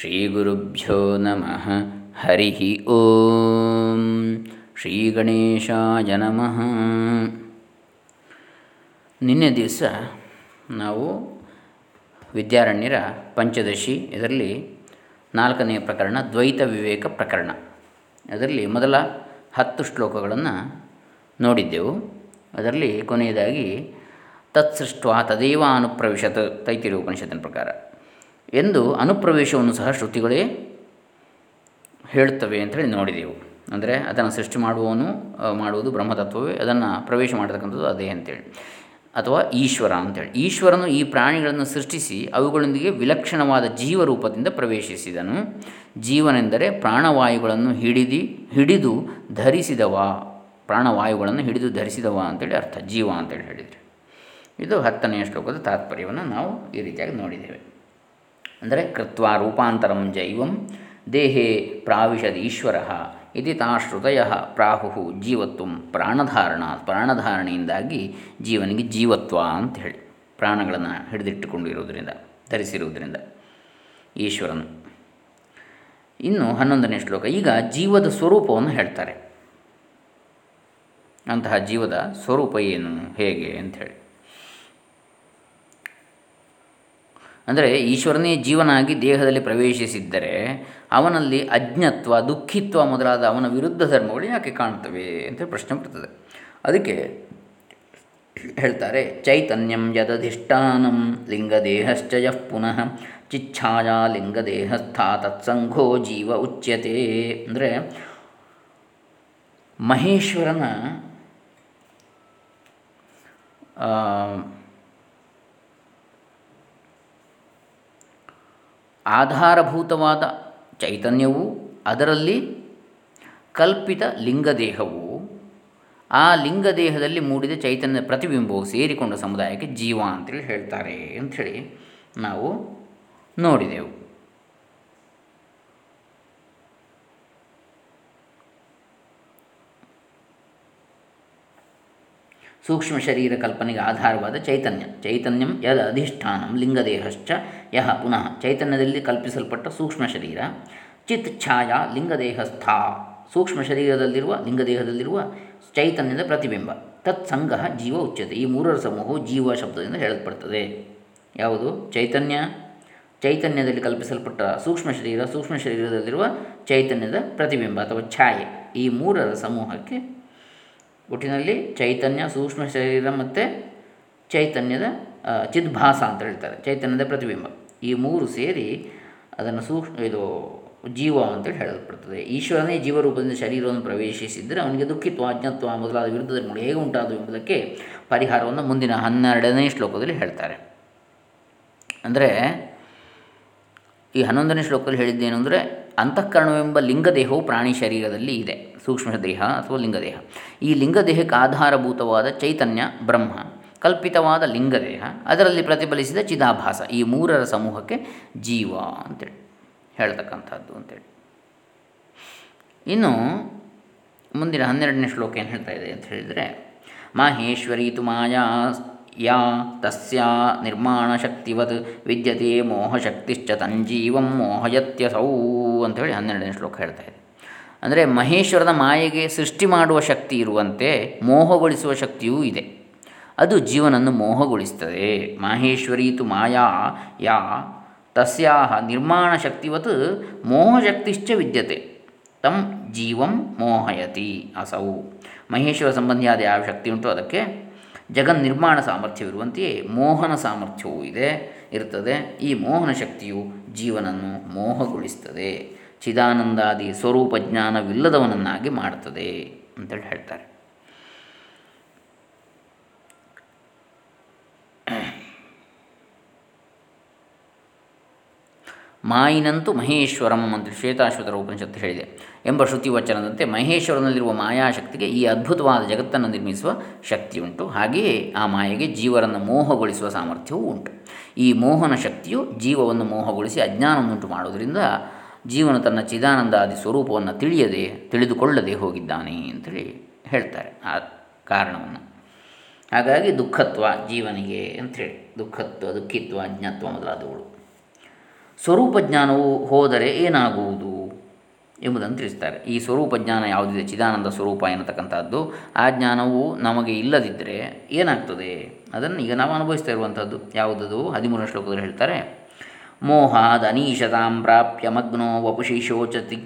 ಶ್ರೀಗುರುಭ್ಯೋ ನಮಃ ಹರಿ ಓಂ ಶ್ರೀ ಗಣೇಶಾಯ ನಮಃ ನಿನ್ನೆ ದಿವಸ ನಾವು ವಿದ್ಯಾರಣ್ಯರ ಪಂಚದಶಿ, ಇದರಲ್ಲಿ ನಾಲ್ಕನೆಯ ಪ್ರಕರಣ, ದ್ವೈತ ವಿವೇಕ ಪ್ರಕರಣ. ಅದರಲ್ಲಿ ಮೊದಲ ಹತ್ತು ಶ್ಲೋಕಗಳನ್ನು ನೋಡಿದ್ದೆವು. ಅದರಲ್ಲಿ ಕೊನೆಯದಾಗಿ ತತ್ಸೃಷ್ಟ ತದೇವ ಅನುಪ್ರವಿಶತ್, ತೈತಿರಿ ಉಪನಿಷತ್ತಿನ ಪ್ರಕಾರ. ಎಂದು ಅನುಪ್ರವೇಶವನ್ನು ಸಹ ಶ್ರುತಿಗಳೇ ಹೇಳುತ್ತವೆ ಅಂಥೇಳಿ ನೋಡಿದೆವು. ಅಂದರೆ ಅದನ್ನು ಸೃಷ್ಟಿ ಮಾಡುವವನು ಮಾಡುವುದು ಬ್ರಹ್ಮತತ್ವವೇ, ಅದನ್ನು ಪ್ರವೇಶ ಮಾಡತಕ್ಕಂಥದ್ದು ಅದೇ ಅಂತೇಳಿ. ಅಥವಾ ಈಶ್ವರ ಅಂತೇಳಿ. ಈಶ್ವರನು ಈ ಪ್ರಾಣಿಗಳನ್ನು ಸೃಷ್ಟಿಸಿ ಅವುಗಳೊಂದಿಗೆ ವಿಲಕ್ಷಣವಾದ ಜೀವರೂಪದಿಂದ ಪ್ರವೇಶಿಸಿದನು. ಜೀವನೆಂದರೆ ಪ್ರಾಣವಾಯುಗಳನ್ನು ಹಿಡಿದು ಹಿಡಿದು ಧರಿಸಿದವ, ಪ್ರಾಣವಾಯುಗಳನ್ನು ಹಿಡಿದು ಧರಿಸಿದವ ಅಂತೇಳಿ ಅರ್ಥ. ಜೀವ ಅಂತೇಳಿ ಹೇಳಿದರೆ. ಇದು ಹತ್ತನೆಯ ಶ್ಲೋಕದ ತಾತ್ಪರ್ಯವನ್ನು ನಾವು ಈ ರೀತಿಯಾಗಿ ನೋಡಿದ್ದೇವೆ. ಅಂದರೆ ಕೃತ್ವ ರೂಪಾಂತರಂ ಜೈವಂ ದೇಹೇ ಪ್ರಾವಿಶದ ಈಶ್ವರ ಇತಿ ತಾಶ್ರುತಯ ಪ್ರಾಹು ಜೀವತ್ವ ಪ್ರಾಣಧಾರಣ ಪ್ರಾಣಧಾರಣೆಯಿಂದಾಗಿ ಜೀವನಿಗೆ ಜೀವತ್ವ ಅಂತ ಹೇಳಿ ಪ್ರಾಣಗಳನ್ನು ಹಿಡಿದಿಟ್ಟುಕೊಂಡಿರುವುದರಿಂದ, ಧರಿಸಿರುವುದರಿಂದ ಈಶ್ವರನು. ಇನ್ನು ಹನ್ನೊಂದನೇ ಶ್ಲೋಕ, ಈಗ ಜೀವದ ಸ್ವರೂಪವನ್ನು ಹೇಳ್ತಾರೆ. ಅಂತಹ ಜೀವದ ಸ್ವರೂಪ ಏನು, ಹೇಗೆ ಅಂಥೇಳಿ. ಅಂದರೆ ಈಶ್ವರನೇ ಜೀವನಾಗಿ ದೇಹದಲ್ಲಿ ಪ್ರವೇಶಿಸಿದ್ದರೆ ಅವನಲ್ಲಿ ಅಜ್ಞತ್ವ, ದುಃಖಿತ್ವ ಮೊದಲಾದ ಅವನ ವಿರುದ್ಧ ಧರ್ಮಗಳು ಯಾಕೆ ಕಾಣ್ತವೆ ಅಂತ ಪ್ರಶ್ನೆ ಬರ್ತದೆ. ಅದಕ್ಕೆ ಹೇಳ್ತಾರೆ, ಚೈತನ್ಯಂ ಯದಧಿಷ್ಠಾನಂ ಲಿಂಗದೇಹಶ್ಚಯ ಪುನಃ ಚಿಚ್ಛಾಯಾ ಲಿಂಗದೇಹಸ್ಥ ತತ್ಸಂಘೋ ಜೀವ ಉಚ್ಯತೆ. ಅಂದರೆ ಮಹೇಶ್ವರನ ಆಧಾರಭೂತವಾದ ಚೈತನ್ಯವು ಅದರಲ್ಲಿ ಕಲ್ಪಿತ ಲಿಂಗದೇಹವು ಆ ಲಿಂಗದೇಹದಲ್ಲಿ ಮೂಡಿದ ಚೈತನ್ಯ ಪ್ರತಿಬಿಂಬವು ಸೇರಿಕೊಂಡ ಸಮುದಾಯಕ್ಕೆ ಜೀವ ಅಂತೇಳಿ ಹೇಳ್ತಾರೆ ಅಂಥೇಳಿ ನಾವು ನೋಡಿದೆವು. ಸೂಕ್ಷ್ಮ ಶರೀರ ಕಲ್ಪನೆಗೆ ಆಧಾರವಾದ ಚೈತನ್ಯ. ಚೈತನ್ಯಂ ಯದ ಅಧಿಷ್ಠಾನಂ ಲಿಂಗದೇಹಶ್ಚ ಯಹ ಪುನಃ ಚೈತನ್ಯದಲ್ಲಿ ಕಲ್ಪಿಸಲ್ಪಟ್ಟ ಸೂಕ್ಷ್ಮ ಶರೀರ. ಚಿತ್ ಛಾಯಾ ಲಿಂಗದೇಹಸ್ಥ. ಸೂಕ್ಷ್ಮ ಶರೀರದಲ್ಲಿರುವ, ಲಿಂಗದೇಹದಲ್ಲಿರುವ ಚೈತನ್ಯದ ಪ್ರತಿಬಿಂಬ. ತತ್ಸಂಗ ಜೀವ ಉಚ್ಯತೆ. ಈ ಮೂರರ ಸಮೂಹವು ಜೀವ ಶಬ್ದದಿಂದ ಹೇಳಲ್ಪಡ್ತದೆ. ಯಾವುದು? ಚೈತನ್ಯ. ಚೈತನ್ಯದಲ್ಲಿ ಕಲ್ಪಿಸಲ್ಪಟ್ಟ ಸೂಕ್ಷ್ಮ ಶರೀರ, ಸೂಕ್ಷ್ಮ ಶರೀರದಲ್ಲಿರುವ ಚೈತನ್ಯದ ಪ್ರತಿಬಿಂಬ ಅಥವಾ ಛಾಯೆ. ಈ ಮೂರರ ಸಮೂಹಕ್ಕೆ ಒಟ್ಟಿನಲ್ಲಿ ಚೈತನ್ಯ, ಸೂಕ್ಷ್ಮ ಶರೀರ ಮತ್ತು ಚೈತನ್ಯದ ಚಿದ್ಭಾಸ ಅಂತ ಹೇಳ್ತಾರೆ, ಚೈತನ್ಯದ ಪ್ರತಿಬಿಂಬ. ಈ ಮೂರು ಸೇರಿ ಅದನ್ನು ಸೂಕ್ಷ್ಮ, ಇದು ಜೀವ ಅಂತೇಳಿ ಹೇಳಲ್ಪಡ್ತದೆ. ಈಶ್ವರನೇ ಜೀವರೂಪದಿಂದ ಶರೀರವನ್ನು ಪ್ರವೇಶಿಸಿದರೆ ಅವನಿಗೆ ದುಃಖಿತ್ವ, ಅಜ್ಞತ್ವ ಮೊದಲಾದ ವಿರುದ್ಧ ಧರ್ಮಗಳು ಹೇಗೆ ಉಂಟಾದವು ಎಂಬುದಕ್ಕೆ ಪರಿಹಾರವನ್ನು ಮುಂದಿನ ಹನ್ನೆರಡನೇ ಶ್ಲೋಕದಲ್ಲಿ ಹೇಳ್ತಾರೆ. ಅಂದರೆ ಈ ಹನ್ನೊಂದನೇ ಶ್ಲೋಕದಲ್ಲಿ ಹೇಳಿದ್ದೇನು ಅಂದರೆ ಅಂತಃಕರಣವೆಂಬ ಲಿಂಗದೇಹವು ಪ್ರಾಣಿ ಶರೀರದಲ್ಲಿ ಇದೆ. ಸೂಕ್ಷ್ಮ ದೇಹ ಅಥವಾ ಲಿಂಗದೇಹ. ಈ ಲಿಂಗದೇಹಕ್ಕೆ ಆಧಾರಭೂತವಾದ ಚೈತನ್ಯ, ಬ್ರಹ್ಮ. ಕಲ್ಪಿತವಾದ ಲಿಂಗದೇಹ. ಅದರಲ್ಲಿ ಪ್ರತಿಫಲಿಸಿದ ಚಿದಾಭಾಸ. ಈ ಮೂರರ ಸಮೂಹಕ್ಕೆ ಜೀವ ಅಂತೇಳಿ ಹೇಳ್ತಕ್ಕಂಥದ್ದು ಅಂತೇಳಿ. ಇನ್ನು ಮುಂದಿನ ಹನ್ನೆರಡನೇ ಶ್ಲೋಕ ಏನು ಹೇಳ್ತಾ ಇದೆ ಅಂತ ಹೇಳಿದರೆ, ಮಾಹೇಶ್ವರಿ ತು ಮಾಯಾ ಯಾ ತಸ್ಯ ನಿರ್ಮಾಣ ಶಕ್ತಿವತ್ ವಿದ್ಯತೆ ಮೋಹಶಕ್ತಿಶ್ಚ ತಂಜೀವಂ ಮೋಹಯತ್ಯಸೌ ಅಂಥೇಳಿ ಹನ್ನೆರಡನೇ ಶ್ಲೋಕ ಹೇಳ್ತಾ ಇದೆ. ಅಂದರೆ ಮಹೇಶ್ವರದ ಮಾಯೆಗೆ ಸೃಷ್ಟಿ ಮಾಡುವ ಶಕ್ತಿ ಇರುವಂತೆ ಮೋಹಗೊಳಿಸುವ ಶಕ್ತಿಯೂ ಇದೆ. ಅದು ಜೀವನನ್ನು ಮೋಹಗೊಳಿಸ್ತದೆ ಮಾಹೇಶ್ವರೀತು ಮಾಯಾ ಯಾ ತಸ್ಯಾ ನಿರ್ಮಾಣ ಶಕ್ತಿವತ್ ಮೋಹಶಕ್ತಿಶ್ಚ ವಿದ್ಯತೆ. ತಂ ಜೀವಂ ಮೋಹಯತಿ ಅಸೌ. ಮಹೇಶ್ವರ ಸಂಬಂಧಿಯಾದ ಯಾವ ಶಕ್ತಿ ಉಂಟು ಅದಕ್ಕೆ ಜಗನ್ ನಿರ್ಮಾಣ ಸಾಮರ್ಥ್ಯವಿರುವಂತೆಯೇ ಮೋಹನ ಸಾಮರ್ಥ್ಯವೂ ಇದೆ, ಇರ್ತದೆ. ಈ ಮೋಹನ ಶಕ್ತಿಯು ಜೀವನನ್ನು ಮೋಹಗೊಳಿಸ್ತದೆ ಚಿದಾನಂದಾದಿ ಸ್ವರೂಪ ಜ್ಞಾನವಿಲ್ಲದವನನ್ನಾಗಿ ಮಾಡ್ತದೆ ಅಂತೇಳಿ ಹೇಳ್ತಾರೆ. ಮಾಯಿನಂತೂ ಮಹೇಶ್ವರಂ ಅಂತ ಶ್ವೇತಾಶ್ವತರ ಉಪನಿಷತ್ತು ಹೇಳಿದೆ. ಎಂಬ ಶ್ರುತಿ ವಚನದಂತೆ ಮಹೇಶ್ವರನಲ್ಲಿರುವ ಮಾಯಾಶಕ್ತಿಗೆ ಈ ಅದ್ಭುತವಾದ ಜಗತ್ತನ್ನು ನಿರ್ಮಿಸುವ ಶಕ್ತಿ ಉಂಟು ಹಾಗೆಯೇ ಆ ಮಾಯೆಗೆ ಜೀವರನ್ನು ಮೋಹಗೊಳಿಸುವ ಸಾಮರ್ಥ್ಯವೂ ಉಂಟು. ಈ ಮೋಹನ ಶಕ್ತಿಯು ಜೀವವನ್ನು ಮೋಹಗೊಳಿಸಿ ಅಜ್ಞಾನವನ್ನುಂಟು ಮಾಡುವುದರಿಂದ ಜೀವನ ತನ್ನ ಚಿದಾನಂದಾದಿ ಸ್ವರೂಪವನ್ನು ತಿಳಿಯದೆ, ತಿಳಿದುಕೊಳ್ಳದೆ ಹೋಗಿದ್ದಾನೆ ಅಂತೇಳಿ ಹೇಳ್ತಾರೆ. ಆ ಕಾರಣವನ್ನು. ಹಾಗಾಗಿ ದುಃಖತ್ವ ಜೀವನಿಗೆ ಅಂಥೇಳಿ ದುಃಖತ್ವ, ದುಃಖಿತ್ವ, ಅಜ್ಞತ್ವ ಮೊದಲಾದವುಗಳು. ಸ್ವರೂಪ ಜ್ಞಾನವು ಹೋದರೆ ಏನಾಗುವುದು ಎಂಬುದನ್ನು ತಿಳಿಸ್ತಾರೆ. ಈ ಸ್ವರೂಪ ಜ್ಞಾನ ಯಾವುದಿದೆ ಚಿದಾನಂದ ಸ್ವರೂಪ ಎನ್ನತಕ್ಕಂಥದ್ದು. ಆ ಜ್ಞಾನವು ನಮಗೆ ಇಲ್ಲದಿದ್ದರೆ ಏನಾಗ್ತದೆ? ಅದನ್ನು ಈಗ ನಾವು ಅನುಭವಿಸ್ತಾ ಇರುವಂಥದ್ದು. ಯಾವುದದು? ಹದಿಮೂರನೇ ಶ್ಲೋಕದಲ್ಲಿ ಹೇಳ್ತಾರೆ ಮೋಹಾದ ಅನೀಶತಾಂ ಪ್ರಾಪ್ಯ ಮಗ್ನೋ ವಪುಷಿ ಶೋಚತಿ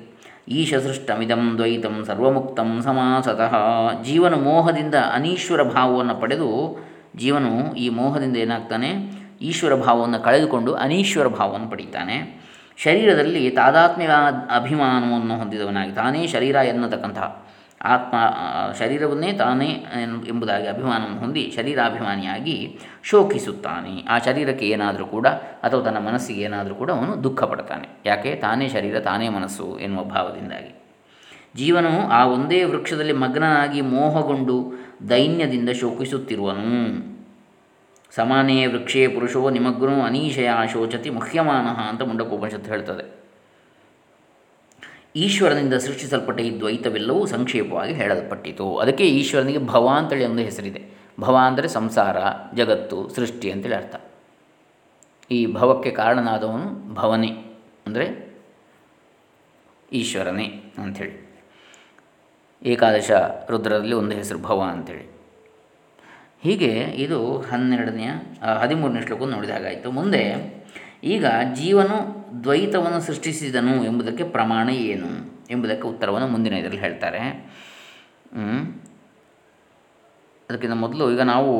ಈಶ ಸೃಷ್ಟಮಿದಂ ದ್ವೈತಂ ಸರ್ವಮುಕ್ತಂ ಸಮಾಸತಃ. ಜೀವನ ಮೋಹದಿಂದ ಅನೀಶ್ವರ ಭಾವವನ್ನು ಪಡೆದು ಜೀವನು ಈ ಮೋಹದಿಂದ ಏನಾಗ್ತಾನೆ? ಈಶ್ವರ ಭಾವವನ್ನು ಕಳೆದುಕೊಂಡು ಅನೀಶ್ವರ ಭಾವವನ್ನು ಪಡೀತಾನೆ. ಶರೀರದಲ್ಲಿ ತಾದಾತ್ಮ್ಯ ಅಭಿಮಾನವನ್ನು ಹೊಂದಿದವನಾಗಿ ತಾನೇ ಶರೀರ ಎನ್ನತಕ್ಕಂತಹ ಆತ್ಮ ಶರೀರವನ್ನೇ ತಾನೇ ಎಂಬುದಾಗಿ ಅಭಿಮಾನವನ್ನು ಹೊಂದಿ ಶರೀರಾಭಿಮಾನಿಯಾಗಿ ಶೋಕಿಸುತ್ತಾನೆ. ಆ ಶರೀರಕ್ಕೆ ಏನಾದರೂ ಕೂಡ ಅಥವಾ ತನ್ನ ಮನಸ್ಸಿಗೆ ಏನಾದರೂ ಕೂಡ ಅವನು ದುಃಖ ಪಡ್ತಾನೆ ಯಾಕೆ? ತಾನೇ ಶರೀರ, ತಾನೇ ಮನಸ್ಸು ಎನ್ನುವ ಭಾವದಿಂದಾಗಿ. ಜೀವನವು ಆ ಒಂದೇ ವೃಕ್ಷದಲ್ಲಿ ಮಗ್ನನಾಗಿ ಮೋಹಗೊಂಡು ದೈನ್ಯದಿಂದ ಶೋಕಿಸುತ್ತಿರುವನು. ಸಮಾನೇ ವೃಕ್ಷೇ ಪುರುಷೋ ನಿಮಗ್ನೋ ಅನೀಶಯ ಶೋಚತಿ ಮುಖ್ಯಮಾನಃ ಅಂತ ಮುಂಡಕೋಪನಿಷತ್ತು ಹೇಳ್ತದೆ. ಈಶ್ವರನಿಂದ ಸೃಷ್ಟಿಸಲ್ಪಟ್ಟ ಈ ದ್ವೈತವೆಲ್ಲವೂ ಸಂಕ್ಷೇಪವಾಗಿ ಹೇಳಲ್ಪಟ್ಟಿತು. ಅದಕ್ಕೆ ಈಶ್ವರನಿಗೆ ಭವ ಅಂತೇಳಿ ಒಂದು ಹೆಸರಿದೆ. ಭವ ಅಂದರೆ ಸಂಸಾರ, ಜಗತ್ತು, ಸೃಷ್ಟಿ ಅಂತೇಳಿ ಅರ್ಥ. ಈ ಭವಕ್ಕೆ ಕಾರಣನಾದವನು ಭವನೇ ಅಂದರೆ ಈಶ್ವರನೇ ಅಂಥೇಳಿ. ಏಕಾದಶ ರುದ್ರದಲ್ಲಿ ಒಂದು ಹೆಸರು ಭವ ಅಂಥೇಳಿ. ಹೀಗೆ ಇದು ಹನ್ನೆರಡನೆಯ, ಹದಿಮೂರನೇ ಶ್ಲೋಕ ನೋಡಿದ ಹಾಗಾಯಿತು. ಮುಂದೆ ಈಗ ಜೀವನು ದ್ವೈತವನ್ನು ಸೃಷ್ಟಿಸಿದನು ಎಂಬುದಕ್ಕೆ ಪ್ರಮಾಣ ಏನು ಎಂಬುದಕ್ಕೆ ಉತ್ತರವನ್ನು ಮುಂದಿನ ಇದರಲ್ಲಿ ಹೇಳ್ತಾರೆ. ಅದಕ್ಕಿಂತ ಮೊದಲು ಈಗ ನಾವು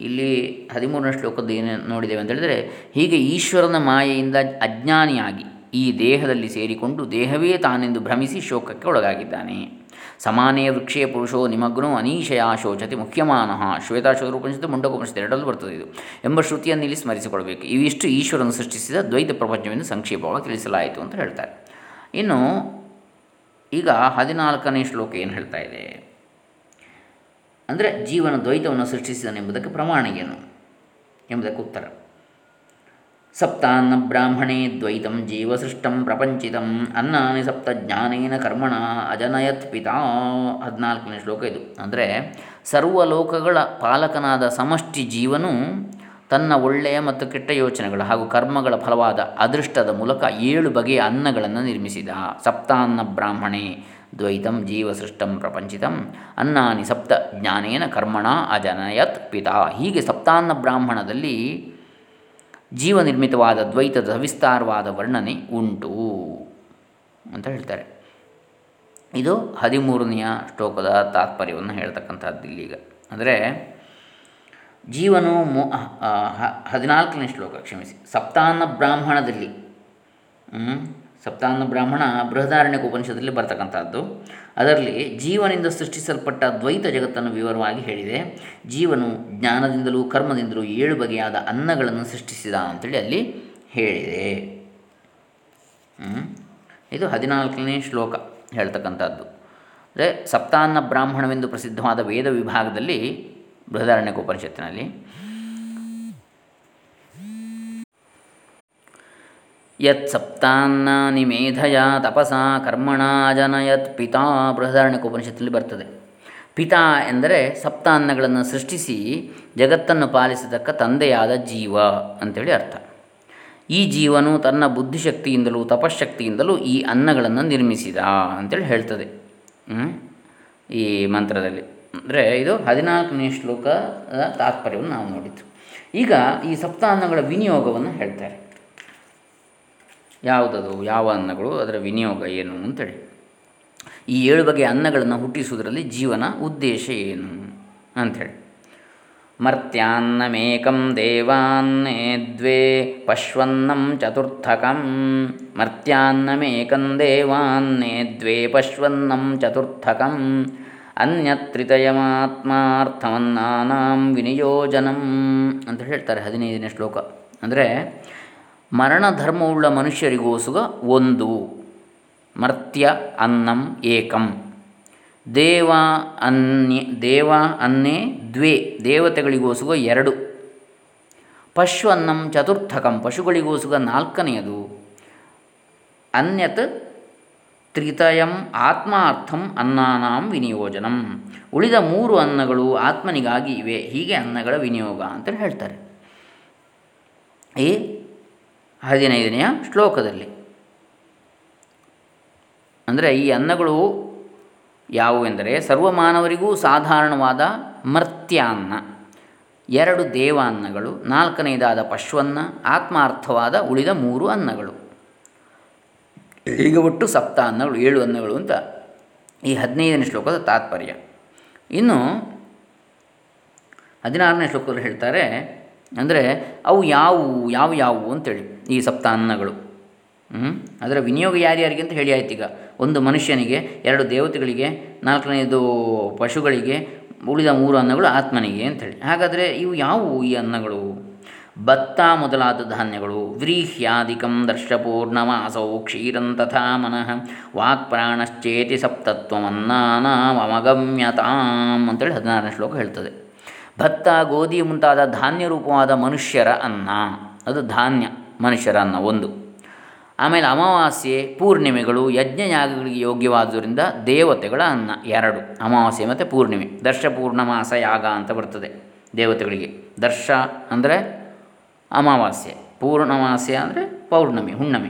ಇಲ್ಲಿ ಹದಿಮೂರನೇ ಶ್ಲೋಕದ್ದು ಏನು ನೋಡಿದ್ದೇವೆ ಅಂತ ಹೇಳಿದರೆ, ಹೀಗೆ ಈಶ್ವರನ ಮಾಯೆಯಿಂದ ಅಜ್ಞಾನಿಯಾಗಿ ಈ ದೇಹದಲ್ಲಿ ಸೇರಿಕೊಂಡು ದೇಹವೇ ತಾನೆಂದು ಭ್ರಮಿಸಿ ಶೋಕಕ್ಕೆ ಒಳಗಾಗಿದ್ದಾನೆ. ಸಮಾನೇ ವೃಕ್ಷೇ ಪುರುಷೋ ನಿಮಗ್ನೋ ಅನೀಶಯ ಶೋಚತಿ ಮುಖ್ಯಮಾನಃ. ಶ್ವೇತಾಶ್ವರೂಪನಿಷತ್ತು ಮುಂಡಕೋಪನಿಷತ್ತು ಎರಡಲ್ಲೂ ಬರ್ತದೆ ಇದು. ಎಂಬ ಶ್ರುತಿಯನ್ನು ಇಲ್ಲಿ ಸ್ಮರಿಸಿಕೊಳ್ಬೇಕು ಇವಿಷ್ಟು ಈಶ್ವರನ ಸೃಷ್ಟಿಸಿದ ದ್ವೈತ ಪ್ರಪಂಚವೆಂದು ಸಂಕ್ಷೇಪವಾಗಿ ತಿಳಿಸಲಾಯಿತು ಅಂತ ಹೇಳ್ತಾರೆ. ಇನ್ನು ಈಗ ಹದಿನಾಲ್ಕನೇ ಶ್ಲೋಕ ಏನು ಹೇಳ್ತಾ ಇದೆ? ಅಂದರೆ ಜೀವನ ದ್ವೈತವನ್ನು ಸೃಷ್ಟಿಸಿದನೆಂಬುದಕ್ಕೆ ಪ್ರಮಾಣ ಏನು? ಎಂಬುದಕ್ಕೆ ಉತ್ತರ. ಸಪ್ತಾನ್ನ ಬ್ರಾಹ್ಮಣೇ ದ್ವೈತಂ ಜೀವಸೃಷ್ಟಂ ಪ್ರಪಂಚಿತಂ ಅನ್ನಾನಿ ಸಪ್ತ ಜ್ಞಾನೇನ ಕರ್ಮಣ ಅಜನಯತ್ ಪಿತಾ ಹದಿನಾಲ್ಕನೇ ಶ್ಲೋಕ ಇದು. ಅಂದರೆ ಸರ್ವಲೋಕಗಳ ಪಾಲಕನಾದ ಸಮಷ್ಟಿ ಜೀವನು ತನ್ನ ಒಳ್ಳೆಯ ಮತ್ತು ಕೆಟ್ಟ ಯೋಚನೆಗಳ ಹಾಗೂ ಕರ್ಮಗಳ ಫಲವಾದ ಅದೃಷ್ಟದ ಮೂಲಕ ಏಳು ಬಗೆಯ ಅನ್ನಗಳನ್ನು ನಿರ್ಮಿಸಿದ. ಸಪ್ತಾನ್ನ ಬ್ರಾಹ್ಮಣೇ ದ್ವೈತಂ ಜೀವಸೃಷ್ಟಂ ಪ್ರಪಂಚಿತಂ ಅನ್ನಾನಿ ಸಪ್ತ ಜ್ಞಾನೇನ ಕರ್ಮಣ ಅಜನಯತ್ ಪಿತಾ ಹೀಗೆ ಸಪ್ತಾನ್ನ ಬ್ರಾಹ್ಮಣದಲ್ಲಿ ಜೀವನಿರ್ಮಿತವಾದ ದ್ವೈತದ ವಿಸ್ತಾರವಾದ ವರ್ಣನೆ ಉಂಟು ಅಂತ ಹೇಳ್ತಾರೆ. ಇದು ಹದಿಮೂರನೆಯ ಶ್ಲೋಕದ ತಾತ್ಪರ್ಯವನ್ನು ಹೇಳ್ತಕ್ಕಂಥದ್ದು ಇಲ್ಲಿಗ ಅಂದರೆ ಜೀವನು ಮೋ ಹದಿನಾಲ್ಕನೇ ಶ್ಲೋಕ, ಕ್ಷಮಿಸಿ. ಸಪ್ತಾನ್ನ ಬ್ರಾಹ್ಮಣದಲ್ಲಿ ಸಪ್ತಾನ್ನ ಬ್ರಾಹ್ಮಣ ಬೃಹದಾರಣ್ಯಕ ಉಪನಿಷದಲ್ಲಿ ಬರ್ತಕ್ಕಂಥದ್ದು. ಅದರಲ್ಲಿ ಜೀವನಿಂದ ಸೃಷ್ಟಿಸಲ್ಪಟ್ಟ ದ್ವೈತ ಜಗತ್ತನ್ನು ವಿವರವಾಗಿ ಹೇಳಿದೆ. ಜೀವನು ಜ್ಞಾನದಿಂದಲೂ ಕರ್ಮದಿಂದಲೂ ಏಳು ಬಗೆಯಾದ ಅನ್ನಗಳನ್ನು ಸೃಷ್ಟಿಸಿದ ಅಂತೇಳಿ ಅಲ್ಲಿ ಹೇಳಿದೆ. ಇದು ಹದಿನಾಲ್ಕನೇ ಶ್ಲೋಕ ಹೇಳ್ತಕ್ಕಂಥದ್ದು. ಅಂದರೆ ಸಪ್ತಾನ್ನ ಬ್ರಾಹ್ಮಣವೆಂದು ಪ್ರಸಿದ್ಧವಾದ ವೇದ ವಿಭಾಗದಲ್ಲಿ ಬೃಹದಾರಣ್ಯಕ ಉಪನಿಷತ್ತಿನಲ್ಲಿ ಯತ್ ಸಪ್ತಾನ್ನ ಮೇಧಯ ತಪಸಾ ಕರ್ಮಣ ಜನಯತ್ ಪಿತಾ ಬೃಹದಾರಣ್ಯಕ ಉಪನಿಷತ್ತಲ್ಲಿ ಬರ್ತದೆ. ಪಿತಾ ಎಂದರೆ ಸಪ್ತಾನ್ನಗಳನ್ನು ಸೃಷ್ಟಿಸಿ ಜಗತ್ತನ್ನು ಪಾಲಿಸತಕ್ಕ ತಂದೆಯಾದ ಜೀವ ಅಂತೇಳಿ ಅರ್ಥ. ಈ ಜೀವನು ತನ್ನ ಬುದ್ಧಿಶಕ್ತಿಯಿಂದಲೂ ತಪಶಕ್ತಿಯಿಂದಲೂ ಈ ಅನ್ನಗಳನ್ನು ನಿರ್ಮಿಸಿದ ಅಂತೇಳಿ ಹೇಳ್ತದೆ. ಈ ಮಂತ್ರದಲ್ಲಿ. ಅಂದರೆ ಇದು ಹದಿನಾಲ್ಕನೇ ಶ್ಲೋಕದ ತಾತ್ಪರ್ಯವನ್ನು ನಾವು ನೋಡಿದ್ದು. ಈಗ ಈ ಸಪ್ತಾನ್ನಗಳ ವಿನಿಯೋಗವನ್ನು ಹೇಳ್ತಾರೆ. ಯಾವುದದು, ಯಾವ ಅನ್ನಗಳು, ಅದರ ವಿನಿಯೋಗ ಏನು ಅಂತೇಳಿ. ಈ ಏಳು ಬಗೆಯ ಅನ್ನಗಳನ್ನು ಹುಟ್ಟಿಸುವುದರಲ್ಲಿ ಜೀವನ ಉದ್ದೇಶ ಏನು ಅಂಥೇಳಿ ಮರ್ತ್ಯಾನ್ನಮೇಕಂ ದೇವಾನ್ನೇ ದ್ವೇ ಪಶ್ವನ್ನಂ ಚತುರ್ಥಕಂ. ಮರ್ತ್ಯಾನ್ನಮೇಕಂ ದೇವಾನ್ನೇ ದ್ವೇ ಪಶ್ವನ್ನಂ ಚತುರ್ಥಕಂ. ಅನ್ಯತ್ರಿತಯಮಾತ್ಮಾರ್ಥಮನ್ನಾನಾಂ ವಿನಿಯೋಜನಂ ಅಂತ ಹೇಳ್ತಾರೆ ಹದಿನೈದನೇ ಶ್ಲೋಕ. ಅಂದರೆ ಮರಣಧರ್ಮವುಳ್ಳ ಮನುಷ್ಯರಿಗೋಸುಗ ಒಂದು. ಮರ್ತ್ಯ ಅನ್ನಂ ಏಕಂ. ದೇವ ಅನ್ಯ ದೇವ ಅನ್ನೇ ದ್ವೇ, ದೇವತೆಗಳಿಗೋಸುಗ ಎರಡು. ಪಶು ಅನ್ನಂ ಚತುರ್ಥಕಂ, ಪಶುಗಳಿಗೋಸುಗ ನಾಲ್ಕನೆಯದು. ಅನ್ಯತ್ ತ್ರಿತಯಂ ಆತ್ಮಾರ್ಥಂ ಅನ್ನಾನಾಂ ವಿನಿಯೋಜನಂ. ಉಳಿದ ಮೂರು ಅನ್ನಗಳು ಆತ್ಮನಿಗಾಗಿ ಇವೆ, ಹೀಗೆ ಅನ್ನಗಳ ವಿನಿಯೋಗ ಅಂತ ಹೇಳ್ತಾರೆ. ಈ ಹದಿನೈದನೆಯ ಶ್ಲೋಕದಲ್ಲಿ. ಅಂದರೆ ಈ ಅನ್ನಗಳು ಯಾವುವೆಂದರೆ ಸರ್ವಮಾನವರಿಗೂ ಸಾಧಾರಣವಾದ ಮರ್ತ್ಯಾನ್ನ, ಎರಡು ದೇವ ಅನ್ನಗಳು ನಾಲ್ಕನೆಯದಾದ ಪಶ್ವನ್ನ, ಆತ್ಮಾರ್ಥವಾದ ಉಳಿದ ಮೂರು ಅನ್ನಗಳು. ಈಗ ಒಟ್ಟು ಸಪ್ತ ಅನ್ನಗಳು, ಏಳು ಅನ್ನಗಳು ಅಂತ ಈ ಹದಿನೈದನೇ ಶ್ಲೋಕದ ತಾತ್ಪರ್ಯ. ಇನ್ನು ಹದಿನಾರನೇ ಶ್ಲೋಕದಲ್ಲಿ ಹೇಳ್ತಾರೆ ಅಂದರೆ ಅವು ಯಾವುವು, ಯಾವ ಯಾವುವು ಅಂತೇಳಿ. ಈ ಸಪ್ತ ಅನ್ನಗಳು. ಅದರ ವಿನಿಯೋಗ ಯಾರ್ಯಾರಿಗೆ ಅಂತ ಹೇಳಿ ಆಯ್ತು ಈಗ. ಒಂದು ಮನುಷ್ಯನಿಗೆ, ಎರಡು ದೇವತೆಗಳಿಗೆ ನಾಲ್ಕನೇದು ಪಶುಗಳಿಗೆ, ಉಳಿದ ಮೂರು ಅನ್ನಗಳು ಆತ್ಮನಿಗೆ ಅಂಥೇಳಿ ಹಾಗಾದರೆ ಇವು ಯಾವುವು ಈ ಅನ್ನಗಳು? ಭತ್ತ ಮೊದಲಾದ ಧಾನ್ಯಗಳು. ವ್ರೀಹ್ಯಾದಿಕಂ ದರ್ಶಪೂರ್ಣಮಾಸೌ ಕ್ಷೀರಂ ತಥಾ ಮನಃ. ವಾಕ್ಪ್ರಾಣಶ್ಚೇತಿ ಸಪ್ತತ್ವಮನ್ನಾನಾಮಗಮ್ಯತಾಂ ಅಂತೇಳಿ ಹದಿನಾರನೇ ಶ್ಲೋಕ ಹೇಳ್ತದೆ. ಭತ್ತ ಗೋಧಿ ಮುಂತಾದ ಧಾನ್ಯ ರೂಪವಾದ ಮನುಷ್ಯರ ಅನ್ನ. ಅದು ಧಾನ್ಯ. ಮನುಷ್ಯರ ಅನ್ನ ಒಂದು. ಆಮೇಲೆ ಅಮಾವಾಸ್ಯೆ, ಪೂರ್ಣಿಮೆಗಳು ಯಜ್ಞಯಾಗಗಳಿಗೆ ಯೋಗ್ಯವಾದುದರಿಂದ ದೇವತೆಗಳ ಅನ್ನ ಎರಡು. ಅಮಾವಾಸ್ಯೆ ಮತ್ತು ಪೂರ್ಣಿಮೆ. ದರ್ಶ ಪೂರ್ಣಮಾಸ ಯಾಗ ಅಂತ ಬರ್ತದೆ ದೇವತೆಗಳಿಗೆ. ದರ್ಶ ಅಂದರೆ ಅಮಾವಾಸ್ಯೆ. ಪೂರ್ಣಮಾಸ್ಯೆ ಅಂದರೆ ಪೌರ್ಣಮಿ, ಹುಣ್ಣಮಿ,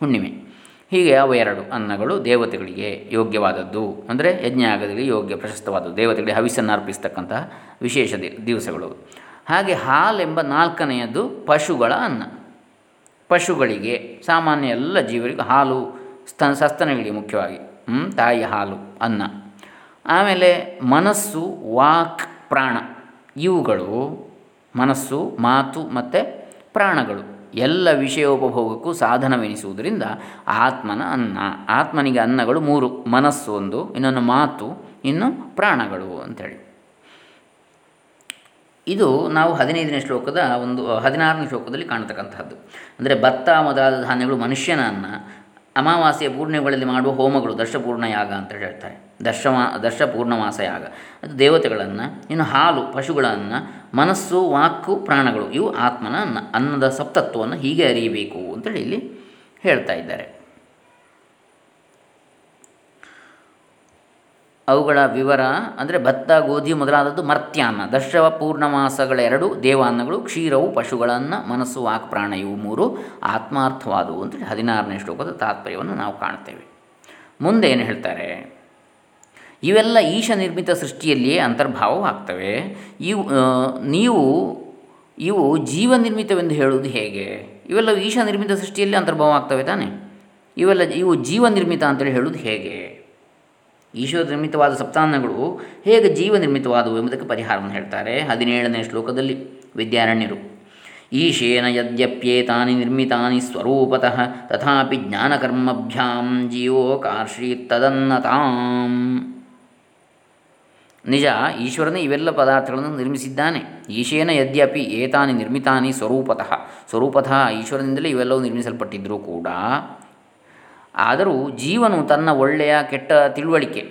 ಹುಣ್ಣಿಮೆ. ಹೀಗೆ ಅವು ಎರಡು ಅನ್ನಗಳು ದೇವತೆಗಳಿಗೆ ಯೋಗ್ಯವಾದದ್ದು ಅಂದರೆ ಯಜ್ಞಯಾಗದಲ್ಲಿ ಯೋಗ್ಯ ಪ್ರಶಸ್ತವಾದದ್ದು. ದೇವತೆಗಳಿಗೆ ಹವಿಸನ್ನು ಅರ್ಪಿಸ್ತಕ್ಕಂತಹ ವಿಶೇಷ ದಿವಸಗಳು. ಹಾಗೆ ಹಾಲೆಂಬ ನಾಲ್ಕನೆಯದು ಪಶುಗಳ ಅನ್ನ. ಪಶುಗಳಿಗೆ, ಸಾಮಾನ್ಯ ಎಲ್ಲ ಜೀವರಿಗೂ ಹಾಲು ಸ್ತ ಸಸ್ತನಗಳಿಗೆ ಮುಖ್ಯವಾಗಿ ತಾಯಿ ಹಾಲು, ಅನ್ನ. ಆಮೇಲೆ ಮನಸ್ಸು, ವಾಕ್, ಪ್ರಾಣ, ಇವುಗಳು ಮನಸ್ಸು, ಮಾತು ಮತ್ತು ಪ್ರಾಣಗಳು. ಎಲ್ಲ ವಿಷಯೋಪಭೋಗಕ್ಕೂ ಸಾಧನವೆನಿಸುವುದರಿಂದ ಆತ್ಮನ ಅನ್ನ. ಆತ್ಮನಿಗೆ ಅನ್ನಗಳು ಮೂರು, ಮನಸ್ಸು ಒಂದು, ಇನ್ನೊಂದು ಮಾತು, ಇನ್ನು ಪ್ರಾಣಗಳು ಅಂಥೇಳಿ ಇದು ನಾವು ಹದಿನೈದನೇ ಶ್ಲೋಕದ ಒಂದು, ಹದಿನಾರನೇ ಶ್ಲೋಕದಲ್ಲಿ ಕಾಣತಕ್ಕಂತಹದ್ದು. ಅಂದರೆ ಭತ್ತ ಮೊದಲಾದ ಧಾನ್ಯಗಳು ಮನುಷ್ಯನನ್ನು ಅಮಾವಾಸ್ಯೆಯ ಪೂರ್ಣಿಮೆಗಳಲ್ಲಿ ಮಾಡುವ ಹೋಮಗಳು ದರ್ಶಪೂರ್ಣ ಯಾಗ ಅಂತ ಹೇಳ್ತಾರೆ. ದರ್ಶಮಾ ದರ್ಶ ಪೂರ್ಣಮಾಸ ಯಾಗ ಅದು ದೇವತೆಗಳನ್ನು, ಇನ್ನು ಹಾಲು, ಪಶುಗಳನ್ನು, ಮನಸ್ಸು, ವಾಕು, ಪ್ರಾಣಗಳು, ಇವು ಆತ್ಮನ ಅನ್ನ, ಅನ್ನದ ಸಪ್ತತ್ವವನ್ನು ಹೀಗೆ ಅರಿಯಬೇಕು ಅಂತೇಳಿ ಇಲ್ಲಿ ಹೇಳ್ತಾ ಇದ್ದಾರೆ. ಅವುಗಳ ವಿವರ ಅಂದರೆ ಭತ್ತ, ಗೋಧಿ ಮೊದಲಾದದ್ದು ಮರ್ತ್ಯಾನ್ನ ಪೂರ್ಣ ಪೂರ್ಣಮಾಸಗಳೆರಡು ದೇವಾನ್ನಗಳು ಕ್ಷೀರವು ಪಶುಗಳನ್ನು, ಮನಸ್ಸು, ವಾಕ್, ಪ್ರಾಣ ಇವು ಮೂರು ಆತ್ಮಾರ್ಥವಾದವು ಅಂತೇಳಿ ಹದಿನಾರನೇ ಶ್ಲೋಕದ ತಾತ್ಪರ್ಯವನ್ನು ನಾವು ಕಾಣ್ತೇವೆ. ಮುಂದೆ ಏನು ಹೇಳ್ತಾರೆ? ಇವೆಲ್ಲ ಈಶ ನಿರ್ಮಿತ ಸೃಷ್ಟಿಯಲ್ಲಿಯೇ ಅಂತರ್ಭಾವವಾಗ್ತವೆ. ಇವು ನೀವು, ಇವು ಜೀವ ನಿರ್ಮಿತವೆಂದು ಹೇಳುವುದು ಹೇಗೆ? ಇವೆಲ್ಲ ಈಶ ನಿರ್ಮಿತ ಸೃಷ್ಟಿಯಲ್ಲಿ ಅಂತರ್ಭಾವ ಆಗ್ತವೆ ತಾನೆ. ಇವೆಲ್ಲ, ಇವು ಜೀವ ನಿರ್ಮಿತ ಅಂತೇಳಿ ಹೇಳುವುದು ಹೇಗೆ? ಈಶ್ವರ ನಿರ್ಮಿತವಾದ ಸಪ್ತಾನ್ನಗಳು ಹೇಗೆ ಜೀವ ನಿರ್ಮಿತವಾದವು ಎಂಬುದಕ್ಕೆ ಪರಿಹಾರವನ್ನು ಹೇಳ್ತಾರೆ ಹದಿನೇಳನೇ ಶ್ಲೋಕದಲ್ಲಿ. ವಿದ್ಯಾರಣ್ಯರು, ಈಶೇನ ಯದ್ಯಪ್ಯೇತಾನಿ ನಿರ್ಮಿತಾನಿ ಸ್ವರೂಪತಃ ತಥಾಪಿ ಜ್ಞಾನಕರ್ಮಭ್ಯಾಂ ಜೀವೋ ತದನ್ನತಾಂ. ನಿಜ, ಈಶ್ವರನೇ ಇವೆಲ್ಲ ಪದಾರ್ಥಗಳನ್ನು ನಿರ್ಮಿಸಿದ್ದಾನೆ. ಈಶೇನ ಯದ್ಯಪಿ ಏತಾನಿ ನಿರ್ಮಿತಾನಿ ಸ್ವರೂಪತಃ ಸ್ವರೂಪತಃ ಈಶ್ವರನಿಂದಲೇ ಇವೆಲ್ಲವೂ ನಿರ್ಮಿಸಲ್ಪಟ್ಟಿದ್ದರೂ ಕೂಡ ಆದರೂ ಜೀವನು ತನ್ನ ಒಳ್ಳೆಯ, ಕೆಟ್ಟ ತಿಳುವಳಿಕೆ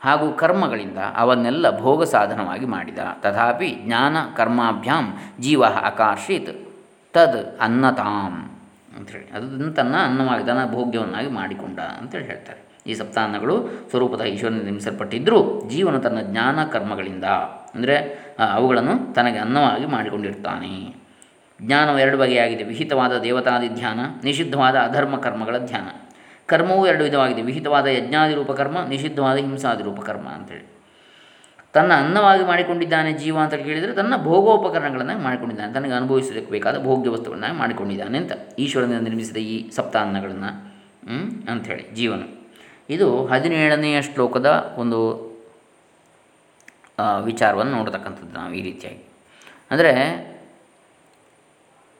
ಹಾಗೂ ಕರ್ಮಗಳಿಂದ ಅವನ್ನೆಲ್ಲ ಭೋಗ ಸಾಧನವಾಗಿ ಮಾಡಿದ. ತಥಾಪಿ ಜ್ಞಾನ ಕರ್ಮಾಭ್ಯಾಂ ಜೀವ ಆಕರ್ಷಿತ್ ತದ್ ಅನ್ನತಾಂ ಅಂಥೇಳಿ ಅದನ್ನು ತನ್ನ ಅನ್ನವಾಗಿ ತನ್ನ ಭೋಗ್ಯವನ್ನಾಗಿ ಮಾಡಿಕೊಂಡ ಅಂತೇಳಿ ಹೇಳ್ತಾರೆ. ಈ ಸಪ್ತಾನ್ನಗಳು ಸ್ವರೂಪದ ಈಶ್ವರನ ನಿರ್ಮಿಸಲ್ಪಟ್ಟಿದ್ದರೂ ಜೀವನು ತನ್ನ ಜ್ಞಾನ ಕರ್ಮಗಳಿಂದ, ಅಂದರೆ ಅವುಗಳನ್ನು ತನಗೆ ಅನ್ನವಾಗಿ ಮಾಡಿಕೊಂಡಿರ್ತಾನೆ. ಜ್ಞಾನವು ಎರಡು ಬಗೆಯಾಗಿದೆ. ವಿಹಿತವಾದ ದೇವತಾದಿ ಧ್ಯಾನ ನಿಷಿದ್ಧವಾದ ಅಧರ್ಮ ಕರ್ಮಗಳ ಧ್ಯಾನ. ಕರ್ಮವೂ ಎರಡು ವಿಧವಾಗಿದೆ. ವಿಹಿತವಾದ ಯಜ್ಞಾದಿ ರೂಪಕರ್ಮ, ನಿಷಿದ್ಧವಾದ ಹಿಂಸಾದಿ ರೂಪಕರ್ಮ ಅಂತೇಳಿ. ತನ್ನ ಅನ್ನವಾಗಿ ಮಾಡಿಕೊಂಡಿದ್ದಾನೆ ಜೀವ ಅಂತ ಕೇಳಿದರೆ ತನ್ನ ಭೋಗೋಪಕರಣಗಳನ್ನು ಮಾಡಿಕೊಂಡಿದ್ದಾನೆ. ತನಗೆ ಅನುಭವಿಸೋದಕ್ಕೆ ಬೇಕಾದ ಭೋಗ್ಯ ವಸ್ತುಗಳನ್ನ ಮಾಡಿಕೊಂಡಿದ್ದಾನೆ ಅಂತ ಈಶ್ವರನಿಂದ ನಿರ್ಮಿಸಿದ ಈ ಸಪ್ತಾನ್ನಗಳನ್ನು ಅಂಥೇಳಿ ಜೀವನ. ಇದು ಹದಿನೇಳನೆಯ ಶ್ಲೋಕದ ಒಂದು ವಿಚಾರವನ್ನು ನೋಡತಕ್ಕಂಥದ್ದು ನಾವು ಈ ರೀತಿಯಾಗಿ. ಅಂದರೆ,